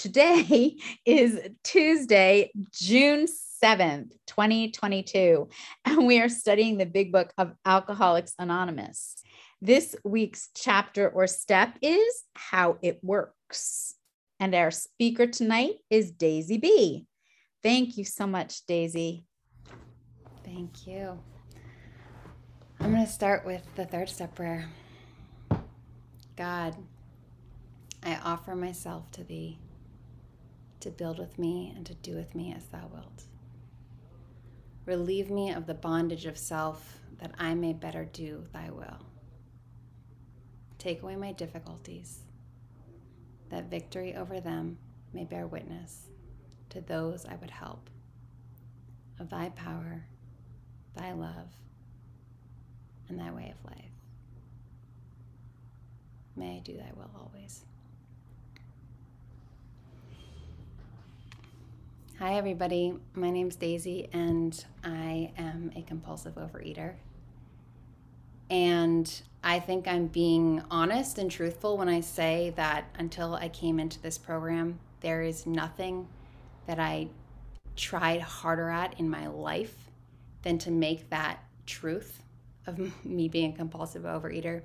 Today is Tuesday, June 7th, 2022, and we are studying the big book of Alcoholics Anonymous. This week's chapter or step is how it works. And our speaker tonight is Daisy B. Thank you so much, Daisy. Thank you. I'm going to start with the third step prayer. God, I offer myself to thee to build with me and to do with me as thou wilt. Relieve me of the bondage of self that I may better do thy will. Take away my difficulties, that victory over them may bear witness to those I would help of thy power, thy love, and thy way of life. May I do thy will always. Hi, everybody. My name's Daisy, and I am a compulsive overeater. And I think I'm being honest and truthful when I say that until I came into this program, there is nothing that I tried harder at in my life than to make that truth of me being a compulsive overeater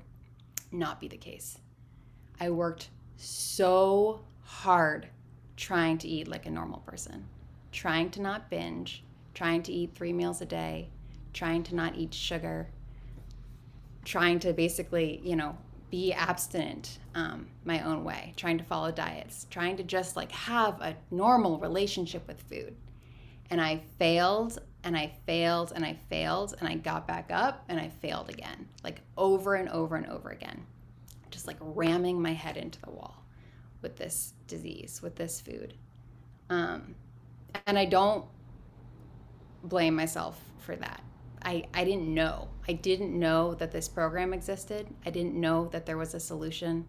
not be the case. I worked so hard trying to eat like a normal person trying to not binge, trying to eat three meals a day, trying to not eat sugar, trying to basically, you know, be abstinent um, my own way, trying to follow diets, trying to just like have a normal relationship with food. And I failed and I failed and I failed and I got back up and I failed again, like over and over and over again, just like ramming my head into the wall with this disease, with this food. Um, and I don't blame myself for that. I, I didn't know. I didn't know that this program existed. I didn't know that there was a solution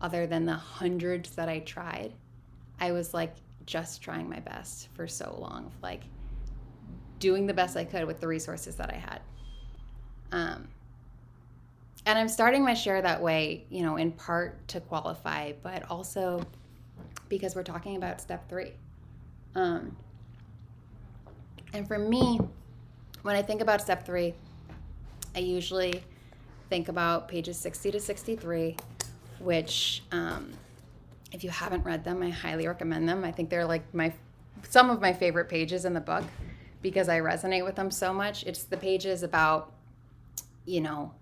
other than the hundreds that I tried. I was like just trying my best for so long, like doing the best I could with the resources that I had. Um, and I'm starting my share that way, you know, in part to qualify, but also because we're talking about step three. Um, and for me, when I think about step three, I usually think about pages 60 to 63, which, um, if you haven't read them, I highly recommend them. I think they're like my some of my favorite pages in the book because I resonate with them so much. It's the pages about, you know,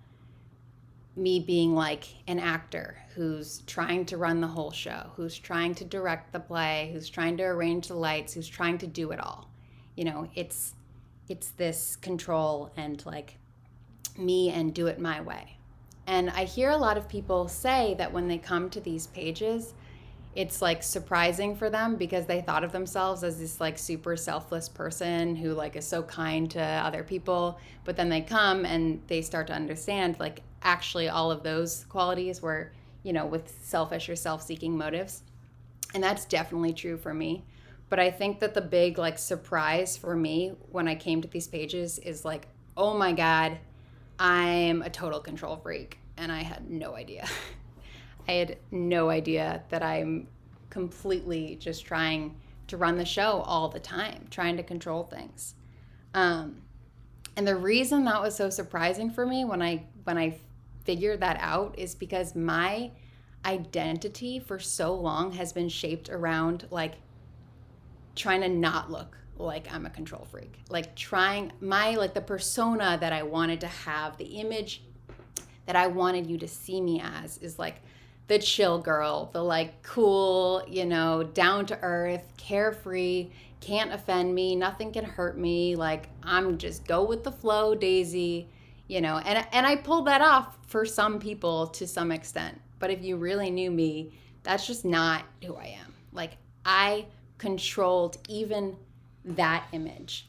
me being like an actor who's trying to run the whole show, who's trying to direct the play, who's trying to arrange the lights, who's trying to do it all. You know, it's it's this control and like me and do it my way. And I hear a lot of people say that when they come to these pages, it's like surprising for them because they thought of themselves as this like super selfless person who like is so kind to other people. But then they come and they start to understand like actually all of those qualities were you know with selfish or self-seeking motives. And that's definitely true for me but i think that the big like surprise for me when i came to these pages is like oh my god i'm a total control freak and i had no idea I had no idea that I'm completely just trying to run the show all the time, trying to control things. Um, and the reason that was so surprising for me when I when I figured that out is because my identity for so long has been shaped around like trying to not look like I'm a control freak. Like trying my like the persona that I wanted to have, the image that I wanted you to see me as is like the chill girl, the like cool, you know, down to earth, carefree, can't offend me, nothing can hurt me. Like I'm just go with the flow, Daisy, you know. And and I pulled that off for some people to some extent. But if you really knew me, that's just not who I am. Like I controlled even that image.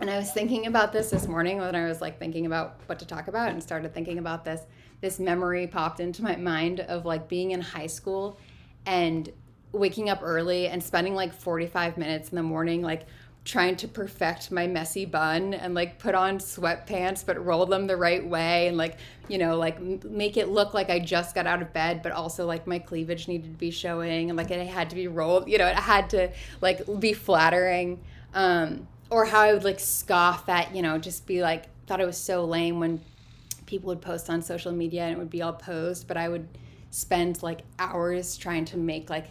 And I was thinking about this this morning when I was like thinking about what to talk about and started thinking about this this memory popped into my mind of like being in high school and waking up early and spending like 45 minutes in the morning like trying to perfect my messy bun and like put on sweatpants but roll them the right way and like you know like make it look like i just got out of bed but also like my cleavage needed to be showing and like it had to be rolled you know it had to like be flattering. Um or how i would like scoff at you know just be like thought it was so lame when people would post on social media and it would be all posed but i would spend like hours trying to make like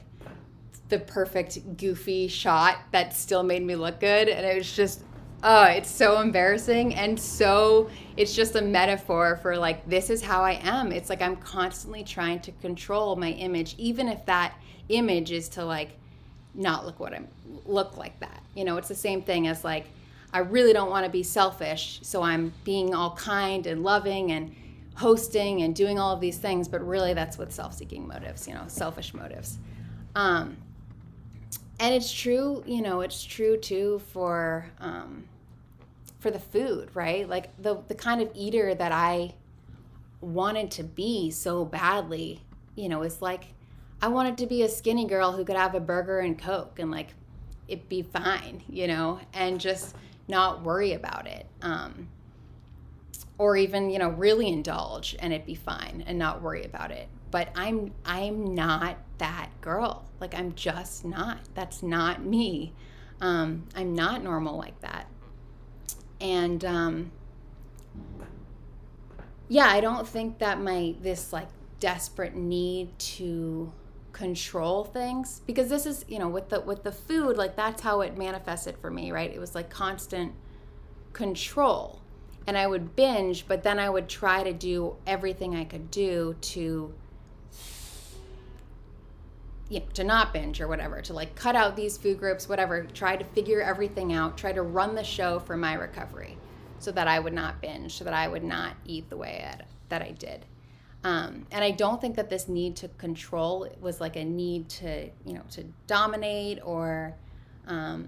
the perfect goofy shot that still made me look good and it was just oh it's so embarrassing and so it's just a metaphor for like this is how i am. It's like i'm constantly trying to control my image even if that image is to like not look what i'm look like that. You know it's the same thing as like i really don't want to be selfish so i'm being all kind and loving and hosting and doing all of these things but really that's with self-seeking motives you know selfish motives. Um, and it's true you know it's true too for um, for the food right? Like the the kind of eater that i wanted to be so badly you know it's like i wanted to be a skinny girl who could have a burger and coke and like it be fine you know and just not worry about it um, or even you know really indulge and it be fine and not worry about it. But i'm i'm not that girl. Like i'm just not. That's not me. Um, i'm not normal like that. And um, yeah i don't think that my this like desperate need to control things because this is you know with the with the food like that's how it manifested for me right? It was like constant control. And i would binge but then i would try to do everything i could do to you know, to not binge or whatever, to like cut out these food groups, whatever, try to figure everything out, try to run the show for my recovery so that I would not binge, so that I would not eat the way that I did. Um, and I don't think that this need to control was like a need to, you know, to dominate or, um,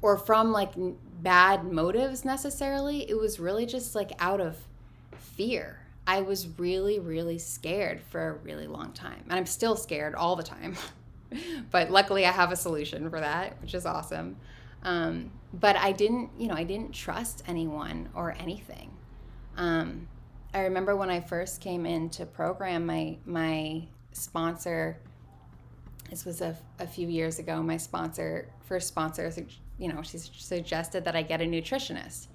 or from like bad motives necessarily. It was really just like out of fear I was really, really scared for a really long time. And I'm still scared all the time. but luckily, I have a solution for that, which is awesome. Um, but I didn't, you know, I didn't trust anyone or anything. Um, I remember when I first came into program, my my sponsor. This was a, a few years ago. My sponsor, first sponsor, you know, she suggested that I get a nutritionist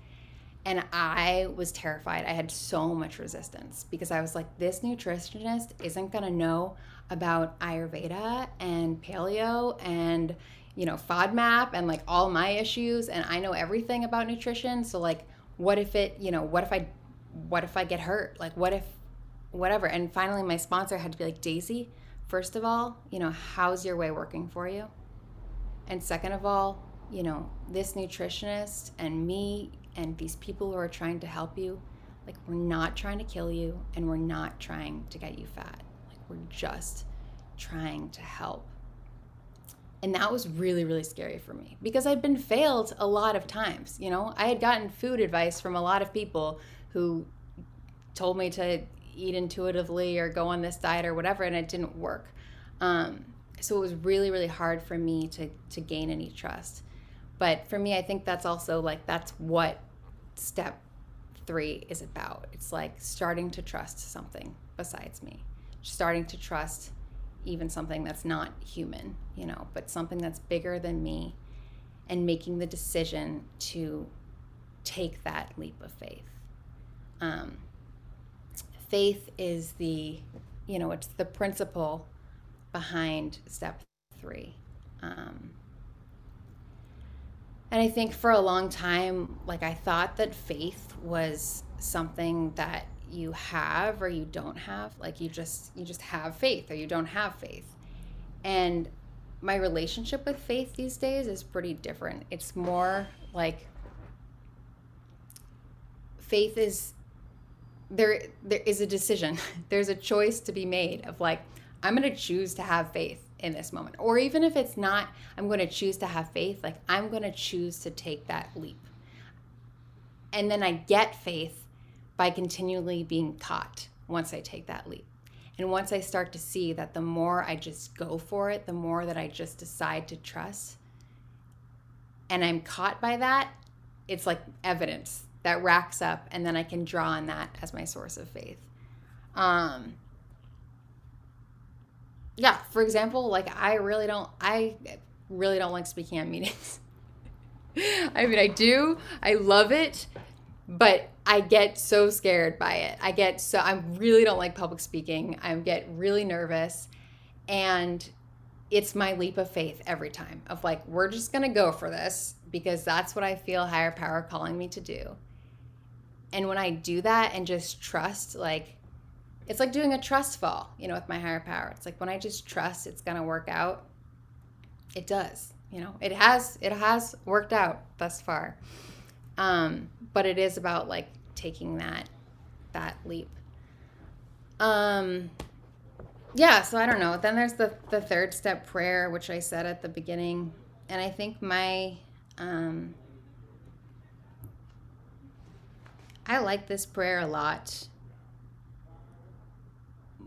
and I was terrified. I had so much resistance because I was like, this nutritionist isn't going to know about Ayurveda and paleo and, you know, FODMAP and like all my issues. And I know everything about nutrition. So, like, what if it, you know, what if I, what if I get hurt? Like, what if, whatever. And finally, my sponsor had to be like, Daisy, first of all, you know, how's your way working for you? And second of all, you know, this nutritionist and me, and these people who are trying to help you, like we're not trying to kill you and we're not trying to get you fat. Like we're just trying to help. And that was really, really scary for me because I'd been failed a lot of times. You know, I had gotten food advice from a lot of people who told me to eat intuitively or go on this diet or whatever, and it didn't work. Um, so it was really, really hard for me to to gain any trust. But for me, I think that's also like that's what step three is about. It's like starting to trust something besides me, starting to trust even something that's not human, you know, but something that's bigger than me and making the decision to take that leap of faith. Um, faith is the, you know, it's the principle behind step three. Um, and I think for a long time, like I thought that faith was something that you have or you don't have. Like you just you just have faith or you don't have faith. And my relationship with faith these days is pretty different. It's more like faith is there there is a decision. There's a choice to be made of like I'm going to choose to have faith in this moment. Or even if it's not, I'm going to choose to have faith, like I'm going to choose to take that leap. And then I get faith by continually being taught once I take that leap. And once I start to see that the more I just go for it, the more that I just decide to trust and I'm caught by that, it's like evidence that racks up, and then I can draw on that as my source of faith. Um, yeah, for example, like I really don't, I really don't like speaking at meetings. I mean, I do, I love it, but I get so scared by it. I get so, I really don't like public speaking. I get really nervous. And it's my leap of faith every time of like, we're just going to go for this because that's what I feel higher power calling me to do. And when I do that and just trust, like, it's like doing a trust fall, you know, with my higher power. It's like when I just trust it's going to work out, it does. You know, it has it has worked out thus far. Um, but it is about like taking that that leap. Um yeah, so I don't know. Then there's the the third step prayer which I said at the beginning and I think my um I like this prayer a lot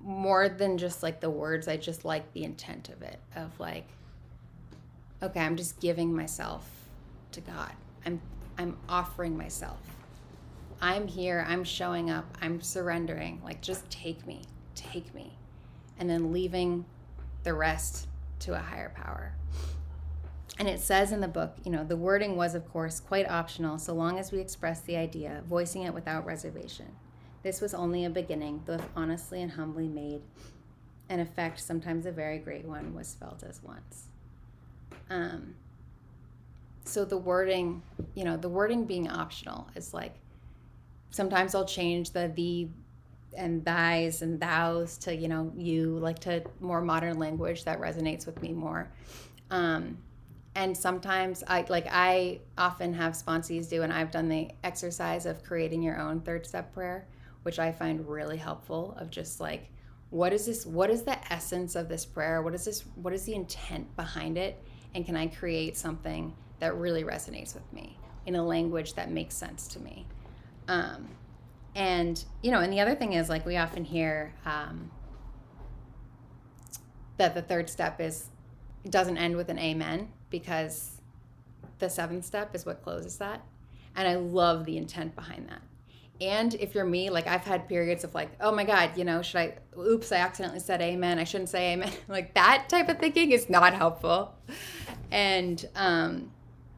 more than just like the words i just like the intent of it of like okay i'm just giving myself to god. I'm i'm offering myself. I'm here i'm showing up i'm surrendering. Like just take me take me. And then leaving the rest to a higher power. And it says in the book you know the wording was of course quite optional so long as we express the idea voicing it without reservation this was only a beginning, though honestly and humbly made. An effect, sometimes a very great one, was felt as once. Um, so the wording, you know, the wording being optional is like sometimes I'll change the the and thys and thous to you know you like to more modern language that resonates with me more. Um, and sometimes I like I often have sponsees do, and I've done the exercise of creating your own third step prayer which I find really helpful of just like what is this what is the essence of this prayer? What is this what is the intent behind it? And can I create something that really resonates with me in a language that makes sense to me? Um, and you know, and the other thing is like we often hear um, that the third step is doesn't end with an amen because the seventh step is what closes that. And I love the intent behind that and if you're me like i've had periods of like oh my god you know should i oops i accidentally said amen i shouldn't say amen like that type of thinking is not helpful. And um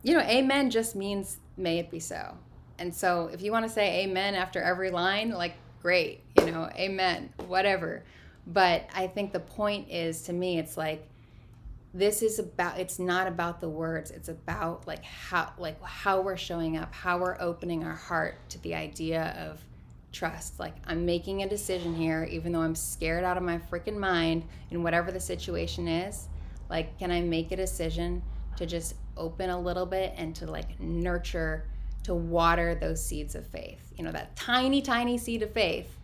you know amen just means may it be so. And so if you want to say amen after every line like great you know amen whatever. But i think the point is to me it's like this is about it's not about the words it's about like how like how we're showing up how we're opening our heart to the idea of trust. Like i'm making a decision here even though i'm scared out of my freaking mind in whatever the situation is like can i make a decision to just open a little bit and to like nurture to water those seeds of faith? You know that tiny tiny seed of faith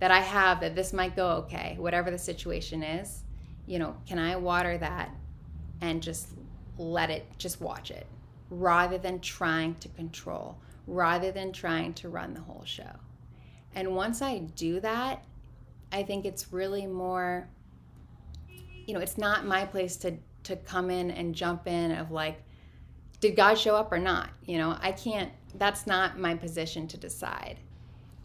that i have that this might go okay whatever the situation is you know can i water that and just let it, just watch it rather than trying to control, rather than trying to run the whole show. And once I do that, I think it's really more, you know, it's not my place to to come in and jump in of like, did God show up or not? You know, I can't. That's not my position to decide.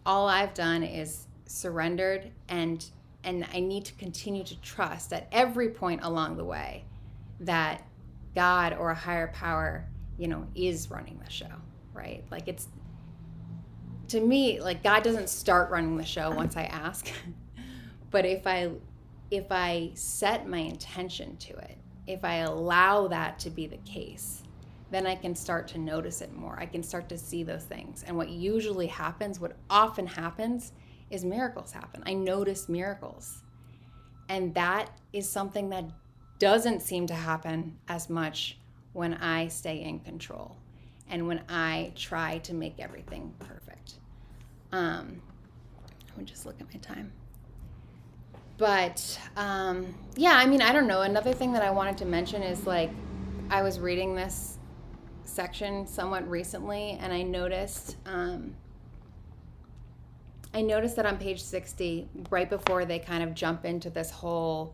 All I've done is surrendered and and I need to continue to trust at every point along the way that God or a higher power, you know, is running the show, right? Like it's to me, like God doesn't start running the show once I ask. but if I if I set my intention to it, if I allow that to be the case, then I can start to notice it more. I can start to see those things. And what usually happens, what often happens, is miracles happen. I notice miracles. And that is something that doesn't seem to happen as much when I stay in control and when I try to make everything perfect. Um, let me just look at my time. But um, yeah, I mean, I don't know. Another thing that I wanted to mention is like, I was reading this section somewhat recently, and I noticed. Um, I noticed that on page 60, right before they kind of jump into this whole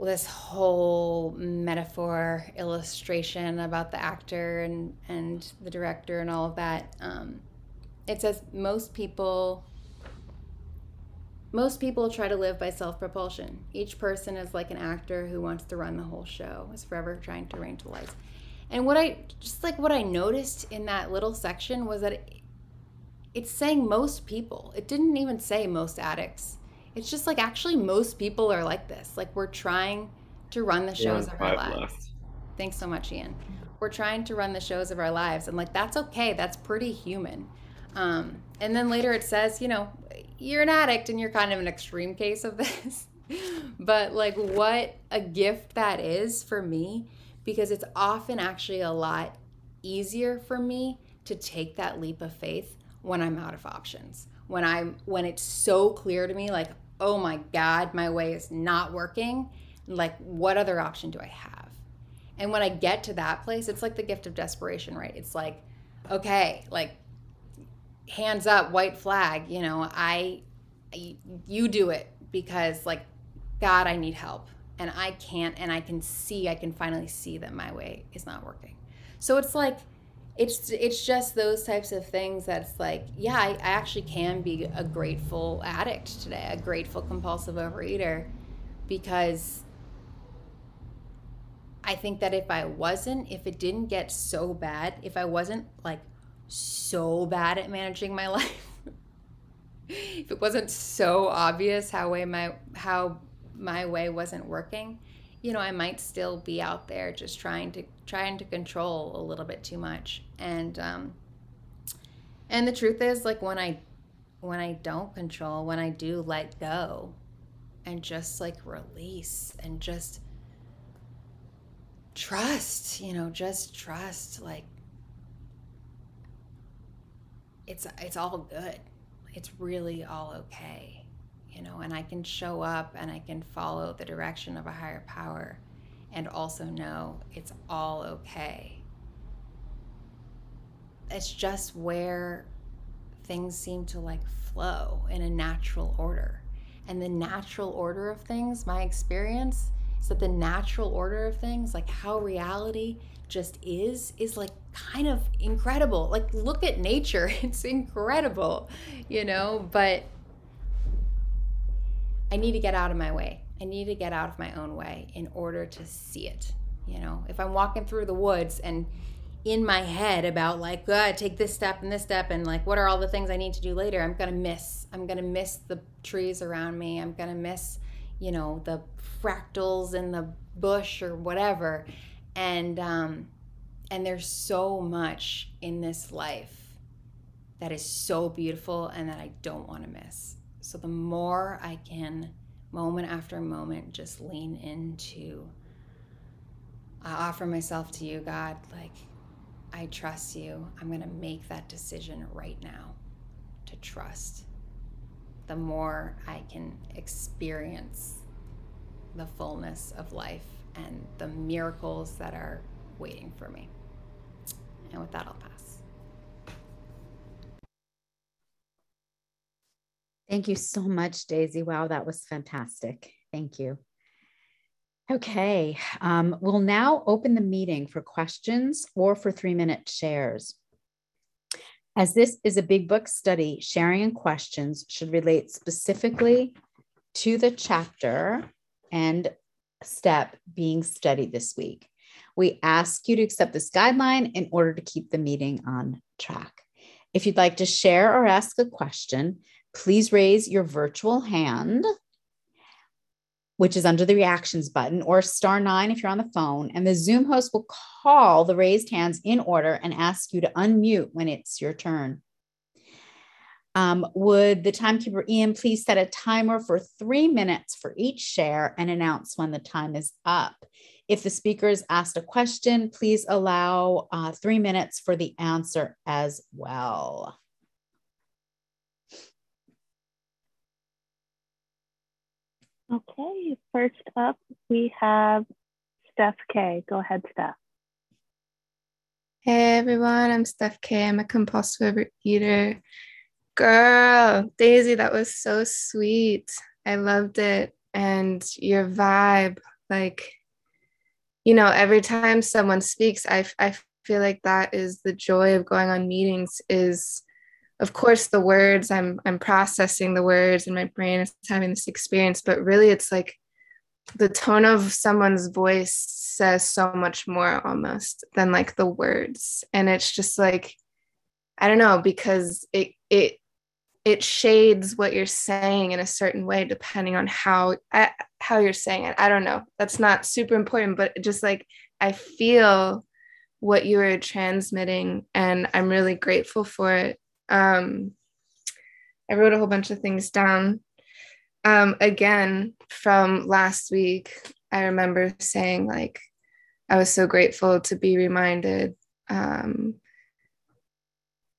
this whole metaphor illustration about the actor and and the director and all of that. Um, it says most people most people try to live by self propulsion. Each person is like an actor who wants to run the whole show, is forever trying to arrange the lights. And what I just like what I noticed in that little section was that it, it's saying most people. It didn't even say most addicts. It's just like actually most people are like this. Like we're trying to run the shows of our lives. Left. Thanks so much, Ian. We're trying to run the shows of our lives, and like that's okay. That's pretty human. Um, and then later it says, you know, you're an addict and you're kind of an extreme case of this. but like what a gift that is for me because it's often actually a lot easier for me to take that leap of faith when I'm out of options. When I'm when it's so clear to me like, "Oh my god, my way is not working." Like what other option do I have? And when I get to that place, it's like the gift of desperation, right? It's like, okay, like hands up, white flag, you know, I, you do it because like, God, I need help and I can't, and I can see, I can finally see that my way is not working. So it's like, it's it's just those types of things that's like yeah I, I, actually can be a grateful addict today a grateful compulsive overeater because i think that if i wasn't if it didn't get so bad if i wasn't like so bad at managing my life. if it wasn't so obvious how way my how my way wasn't working, you know, I might still be out there just trying to trying to control a little bit too much. And um and the truth is like when I when I don't control, when I do let go and just like release and just trust, you know, just trust like it's it's all good. It's really all okay. You know, and I can show up and I can follow the direction of a higher power and also know it's all okay. It's just where things seem to like flow in a natural order. And the natural order of things, my experience is that the natural order of things, like how reality just is is like kind of incredible. Like look at nature. It's incredible, you know, but I need to get out of my way. I need to get out of my own way in order to see it. You know, if I'm walking through the woods and in my head about like, oh, take this step and this step and like what are all the things I need to do later, I'm gonna miss. I'm gonna miss the trees around me. I'm gonna miss, you know, the fractals in the bush or whatever and um, and there's so much in this life that is so beautiful and that I don't want to miss. So the more I can, moment after moment, just lean into. I offer myself to you, God. Like, I trust you. I'm going to make that decision right now to trust. The more I can experience the fullness of life and the miracles that are waiting for me. And with that, I'll pass. Thank you so much, Daisy. Wow, that was fantastic. Thank you. Okay, um, we'll now open the meeting for questions or for three minute shares. As this is a big book study, sharing and questions should relate specifically to the chapter and step being studied this week. We ask you to accept this guideline in order to keep the meeting on track. If you'd like to share or ask a question, please raise your virtual hand, which is under the reactions button, or star nine if you're on the phone, and the Zoom host will call the raised hands in order and ask you to unmute when it's your turn. Um, would the timekeeper Ian please set a timer for three minutes for each share and announce when the time is up? If the speaker is asked a question, please allow uh, three minutes for the answer as well. Okay, first up we have Steph K. Go ahead, Steph. Hey everyone, I'm Steph K. I'm a compulsive eater Girl, Daisy, that was so sweet. I loved it. And your vibe, like you know every time someone speaks i i feel like that is the joy of going on meetings is of course the words i'm i'm processing the words and my brain is having this experience but really it's like the tone of someone's voice says so much more almost than like the words. And it's just like i don't know because it it it shades what you're saying in a certain way depending on how how you're saying it. I don't know. That's not super important but just like i feel what you were transmitting and i'm really grateful for it um, i wrote a whole bunch of things down. Um, again from last week i remember saying like i was so grateful to be reminded um,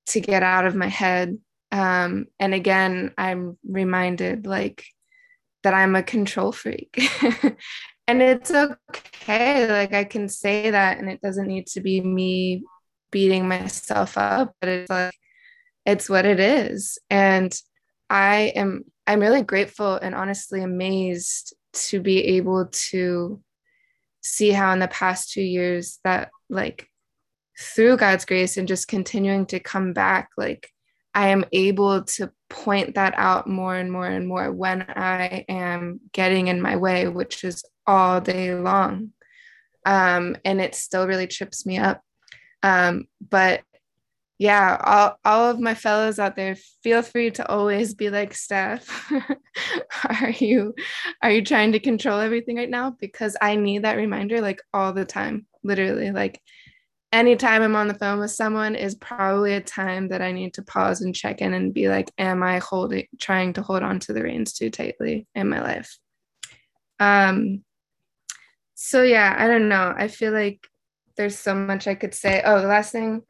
to get out of my head. Um, and again i'm reminded like that i'm a control freak. And it's okay. Like i can say that and it doesn't need to be me beating myself up but it's like it's what it is and i am i'm really grateful and honestly amazed to be able to see how in the past two years that like through god's grace and just continuing to come back like i am able to point that out more and more and more when i am getting in my way which is all day long. Um, and it still really trips me up. Um, but yeah, all, all of my fellows out there, feel free to always be like, Steph, are you are you trying to control everything right now? Because I need that reminder like all the time, literally. Like anytime I'm on the phone with someone is probably a time that I need to pause and check in and be like, am I holding trying to hold on to the reins too tightly in my life? Um, so yeah, I don't know. I feel like there's so much I could say. Oh, the last thing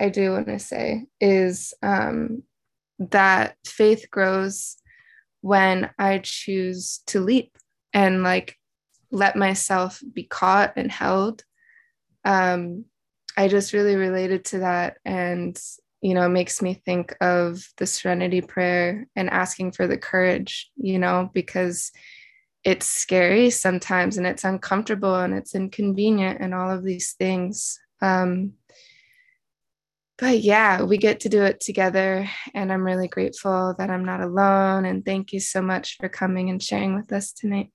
I do want to say is um, that faith grows when I choose to leap and like let myself be caught and held. Um, I just really related to that, and you know, makes me think of the Serenity Prayer and asking for the courage. You know, because it's scary sometimes and it's uncomfortable and it's inconvenient and all of these things. Um, but yeah, we get to do it together. And I'm really grateful that I'm not alone. And thank you so much for coming and sharing with us tonight.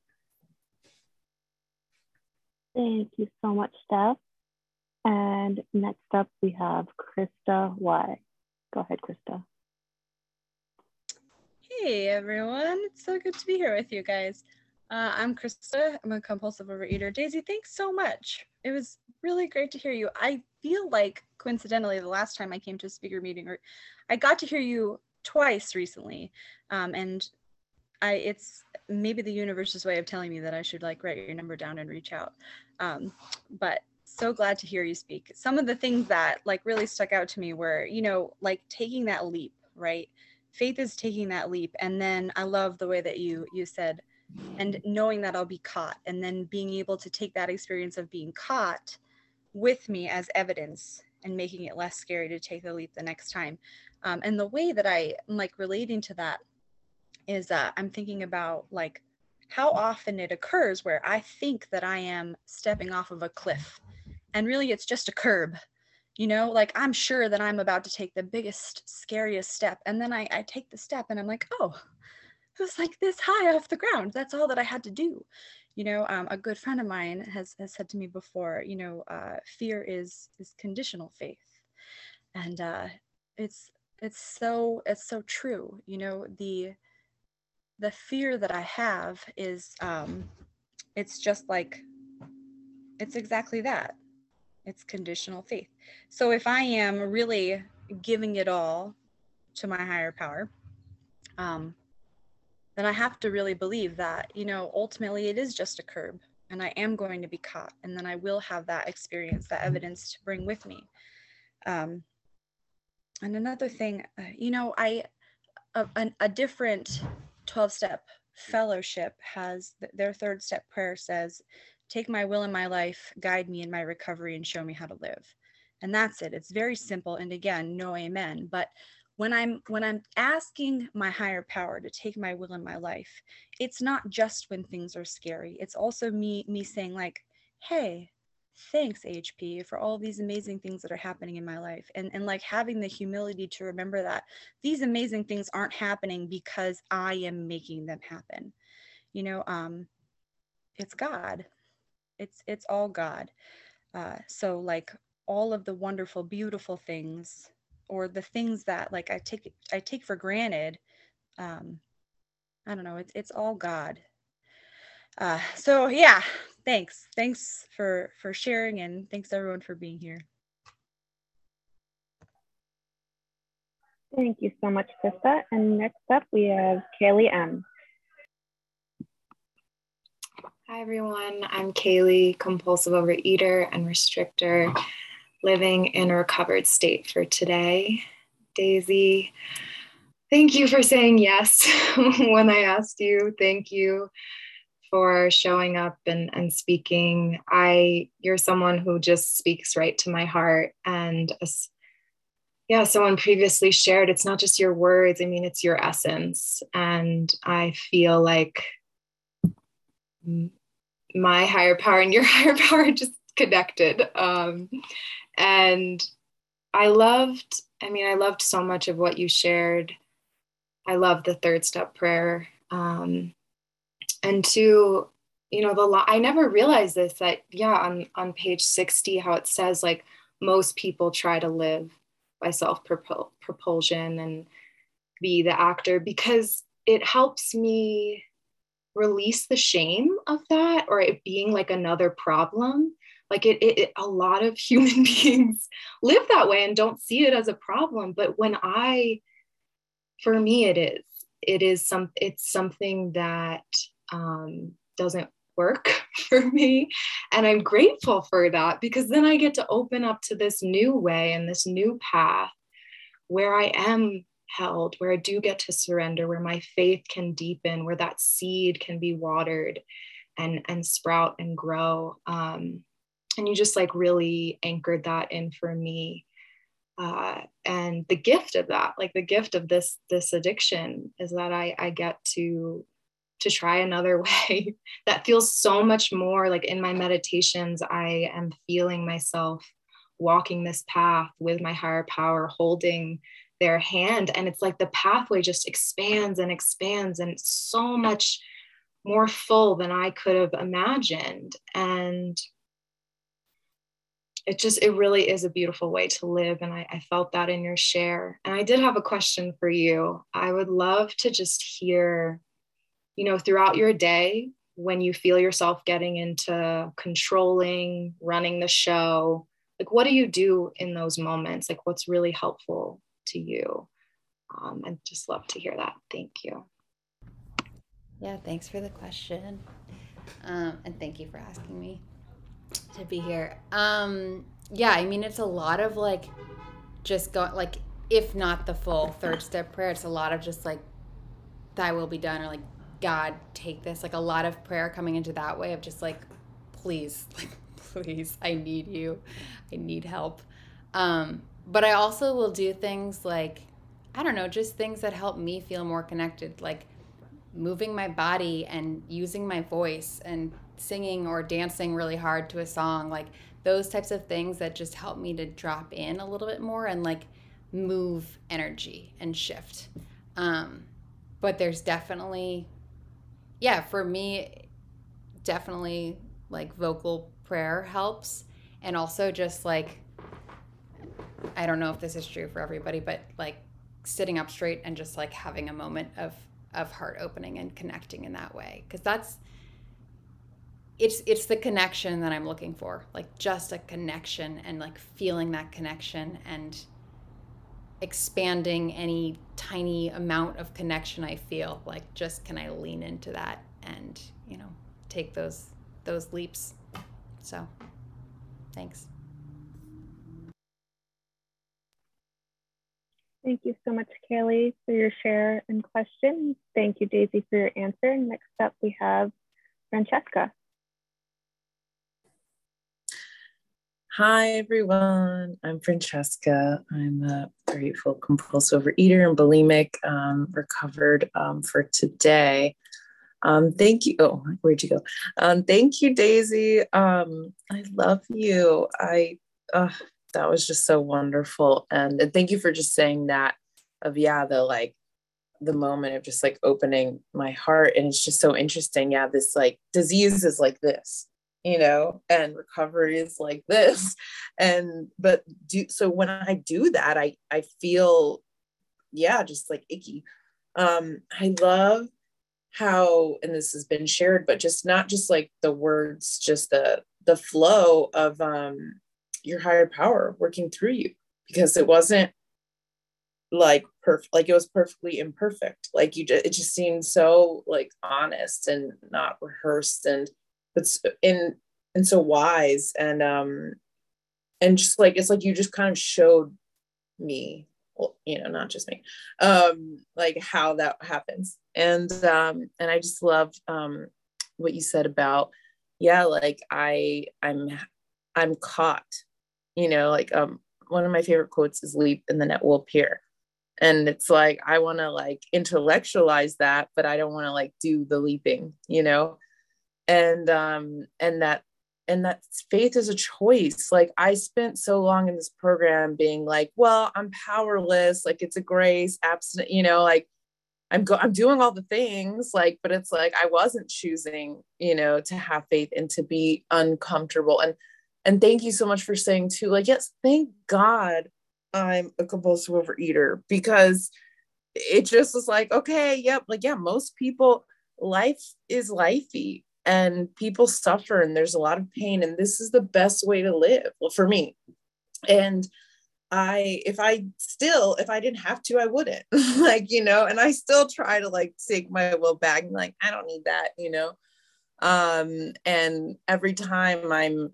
Thank you so much, Steph. And next up, we have Krista Y. Go ahead, Krista. Hey, everyone. It's so good to be here with you guys. Uh, I'm Krista. I'm a compulsive overeater. Daisy, thanks so much. It was really great to hear you. I feel like coincidentally, the last time I came to a speaker meeting, or I got to hear you twice recently, um, and I it's maybe the universe's way of telling me that I should like write your number down and reach out. Um, but so glad to hear you speak. Some of the things that like really stuck out to me were, you know, like taking that leap, right? Faith is taking that leap, and then I love the way that you you said and knowing that I'll be caught and then being able to take that experience of being caught with me as evidence and making it less scary to take the leap the next time. Um, and the way that I am like relating to that is that I'm thinking about like how often it occurs where I think that I am stepping off of a cliff and really it's just a curb. You know, like I'm sure that I'm about to take the biggest, scariest step. And then I, I take the step and I'm like, oh, was like this high off the ground. That's all that I had to do. You know, um, a good friend of mine has, has said to me before, you know, uh, fear is is conditional faith, and uh, it's it's so it's so true. You know, the the fear that I have is um, it's just like it's exactly that. It's conditional faith. So if I am really giving it all to my higher power, um, then I have to really believe that, you know, ultimately it is just a curb and I am going to be caught. And then I will have that experience, that evidence to bring with me. Um, and another thing, uh, you know, I, a different 12 step fellowship has their third step prayer says, Take my will in my life, guide me in my recovery, and show me how to live. And that's it. It's very simple. And again, no amen. But when i'm when i'm asking my higher power to take my will in my life it's not just when things are scary. It's also me me saying like hey thanks hp for all these amazing things that are happening in my life. And and like having the humility to remember that these amazing things aren't happening because i am making them happen. You know um it's god. It's it's all god. Uh so like all of the wonderful beautiful things or the things that like i take i take for granted um i don't know it's it's all god uh so yeah thanks thanks for for sharing and thanks everyone for being here Thank you so much, Krista. And next up, we have Kaylee M. Hi, everyone. I'm Kaylee, compulsive overeater and restrictor, living in a recovered state for today. Daisy, thank you for saying yes when I asked you. Thank you for showing up and, and speaking. I you're someone who just speaks right to my heart. And as, yeah, someone previously shared, it's not just your words, I mean, it's your essence. And I feel like my higher power and your higher power just connected. Um, and I loved, I mean, I loved so much of what you shared. I love the third step prayer. Um, and two, you know, the law, I never realized this that, yeah, on, on page 60, how it says like most people try to live by self propulsion and be the actor because it helps me release the shame of that or it being like another problem like it, it, it, a lot of human beings live that way and don't see it as a problem but when i for me it is it is some it's something that um, doesn't work for me and i'm grateful for that because then i get to open up to this new way and this new path where i am held, where I do get to surrender, where my faith can deepen, where that seed can be watered and, and sprout and grow. Um, and you just like really anchored that in for me. Uh, and the gift of that, like the gift of this this addiction, is that I, I get to to try another way that feels so much more like in my meditations i am feeling myself walking this path with my higher power holding their hand and it's like the pathway just expands and expands and it's so much more full than i could have imagined and it just it really is a beautiful way to live and I, I, felt that in your share and i did have a question for you i would love to just hear you know throughout your day when you feel yourself getting into controlling running the show like what do you do in those moments like what's really helpful to you. Um, and just love to hear that. Thank you. Yeah, thanks for the question. Um, and thank you for asking me to be here. Um, yeah, I mean, it's a lot of like just going, like, if not the full third step prayer, it's a lot of just like, thy will be done, or like, God, take this. Like, a lot of prayer coming into that way of just like, please, like, please, I need you. I need help. Um, but I also will do things like, I don't know, just things that help me feel more connected, like moving my body and using my voice and singing or dancing really hard to a song, like those types of things that just help me to drop in a little bit more and like move energy and shift. Um, but there's definitely, yeah, for me, definitely like vocal prayer helps. And also just like I don't know if this is true for everybody, but like sitting up straight and just like having a moment of of heart opening and connecting in that way because that's it's it's the connection that I'm looking for like just a connection and like feeling that connection and expanding any tiny amount of connection I feel like just can I lean into that and you know take those those leaps so thanks Thank you so much, Kaylee, for your share and question. Thank you, Daisy, for your answer. Next up, we have Francesca. Hi, everyone. I'm Francesca. I'm a grateful compulsive overeater and bulimic, um, recovered um, for today. Um, thank you. Oh, where'd you go? Um, thank you, Daisy. Um, I love you. I uh, that was just so wonderful, and, and thank you for just saying that. Of yeah, the like the moment of just like opening my heart, and it's just so interesting. Yeah, this like disease is like this, you know, and recovery is like this, and but do so when I do that, I I feel yeah, just like icky. Um, I love how and this has been shared but just not just like the words just the the flow of um your higher power working through you because it wasn't like perfect like it was perfectly imperfect like you just it just seemed so like honest and not rehearsed and it's in and so wise and um and just like it's like you just kind of showed me well, you know, not just me, um, like how that happens. And um, and I just love um, what you said about, yeah, like I I'm I'm caught, you know, like um, one of my favorite quotes is "Leap and the net will appear," and it's like I want to like intellectualize that, but I don't want to like do the leaping, you know, and um, and that and that faith is a choice. Like i spent so long in this program being like well i'm powerless. Like it's a grace abstinent you know like i'm go i'm doing all the things. Like but it's like i wasn't choosing you know to have faith and to be uncomfortable. And and thank you so much for saying too like yes thank god i'm a compulsive overeater because it just was like okay yep like yeah most people life is lifey and people suffer and there's a lot of pain and this is the best way to live well for me. And i if i still if i didn't have to i wouldn't. Like you know and i still try to like take my will back and like i don't need that you know? Um and every time i'm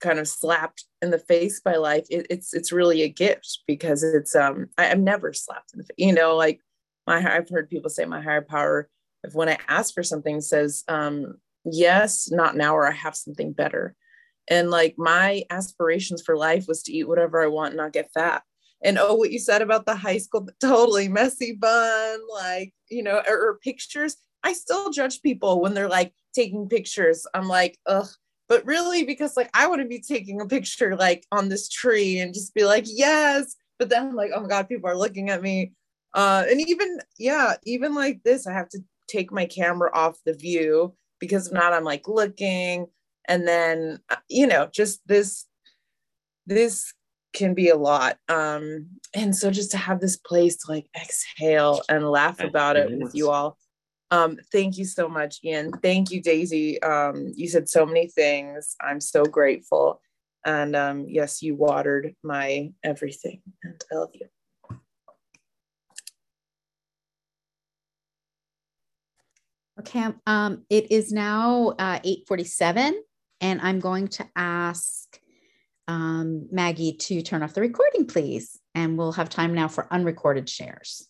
kind of slapped in the face by life it, it's it's really a gift because it's um I, am never slapped in the face you know like my i've heard people say my higher power if when i ask for something says um yes, not now, or I have something better. And like my aspirations for life was to eat whatever I want and not get fat. And oh, what you said about the high school, totally messy bun, like, you know, or, or pictures. I still judge people when they're like taking pictures. I'm like, ugh, but really because like I want to be taking a picture like on this tree and just be like, yes. But then I'm like, oh my God, people are looking at me. Uh, and even, yeah, even like this, I have to take my camera off the view because if not i'm like looking. And then uh, you know just this this can be a lot. Um and so just to have this place to like exhale and laugh about it with you all. Um thank you so much ian. Thank you daisy. Um you said so many things. I'm so grateful. And um yes you watered my everything. And i love you Okay, um, it is now uh, 8.47 and I'm going to ask um, Maggie to turn off the recording, please. And we'll have time now for unrecorded shares.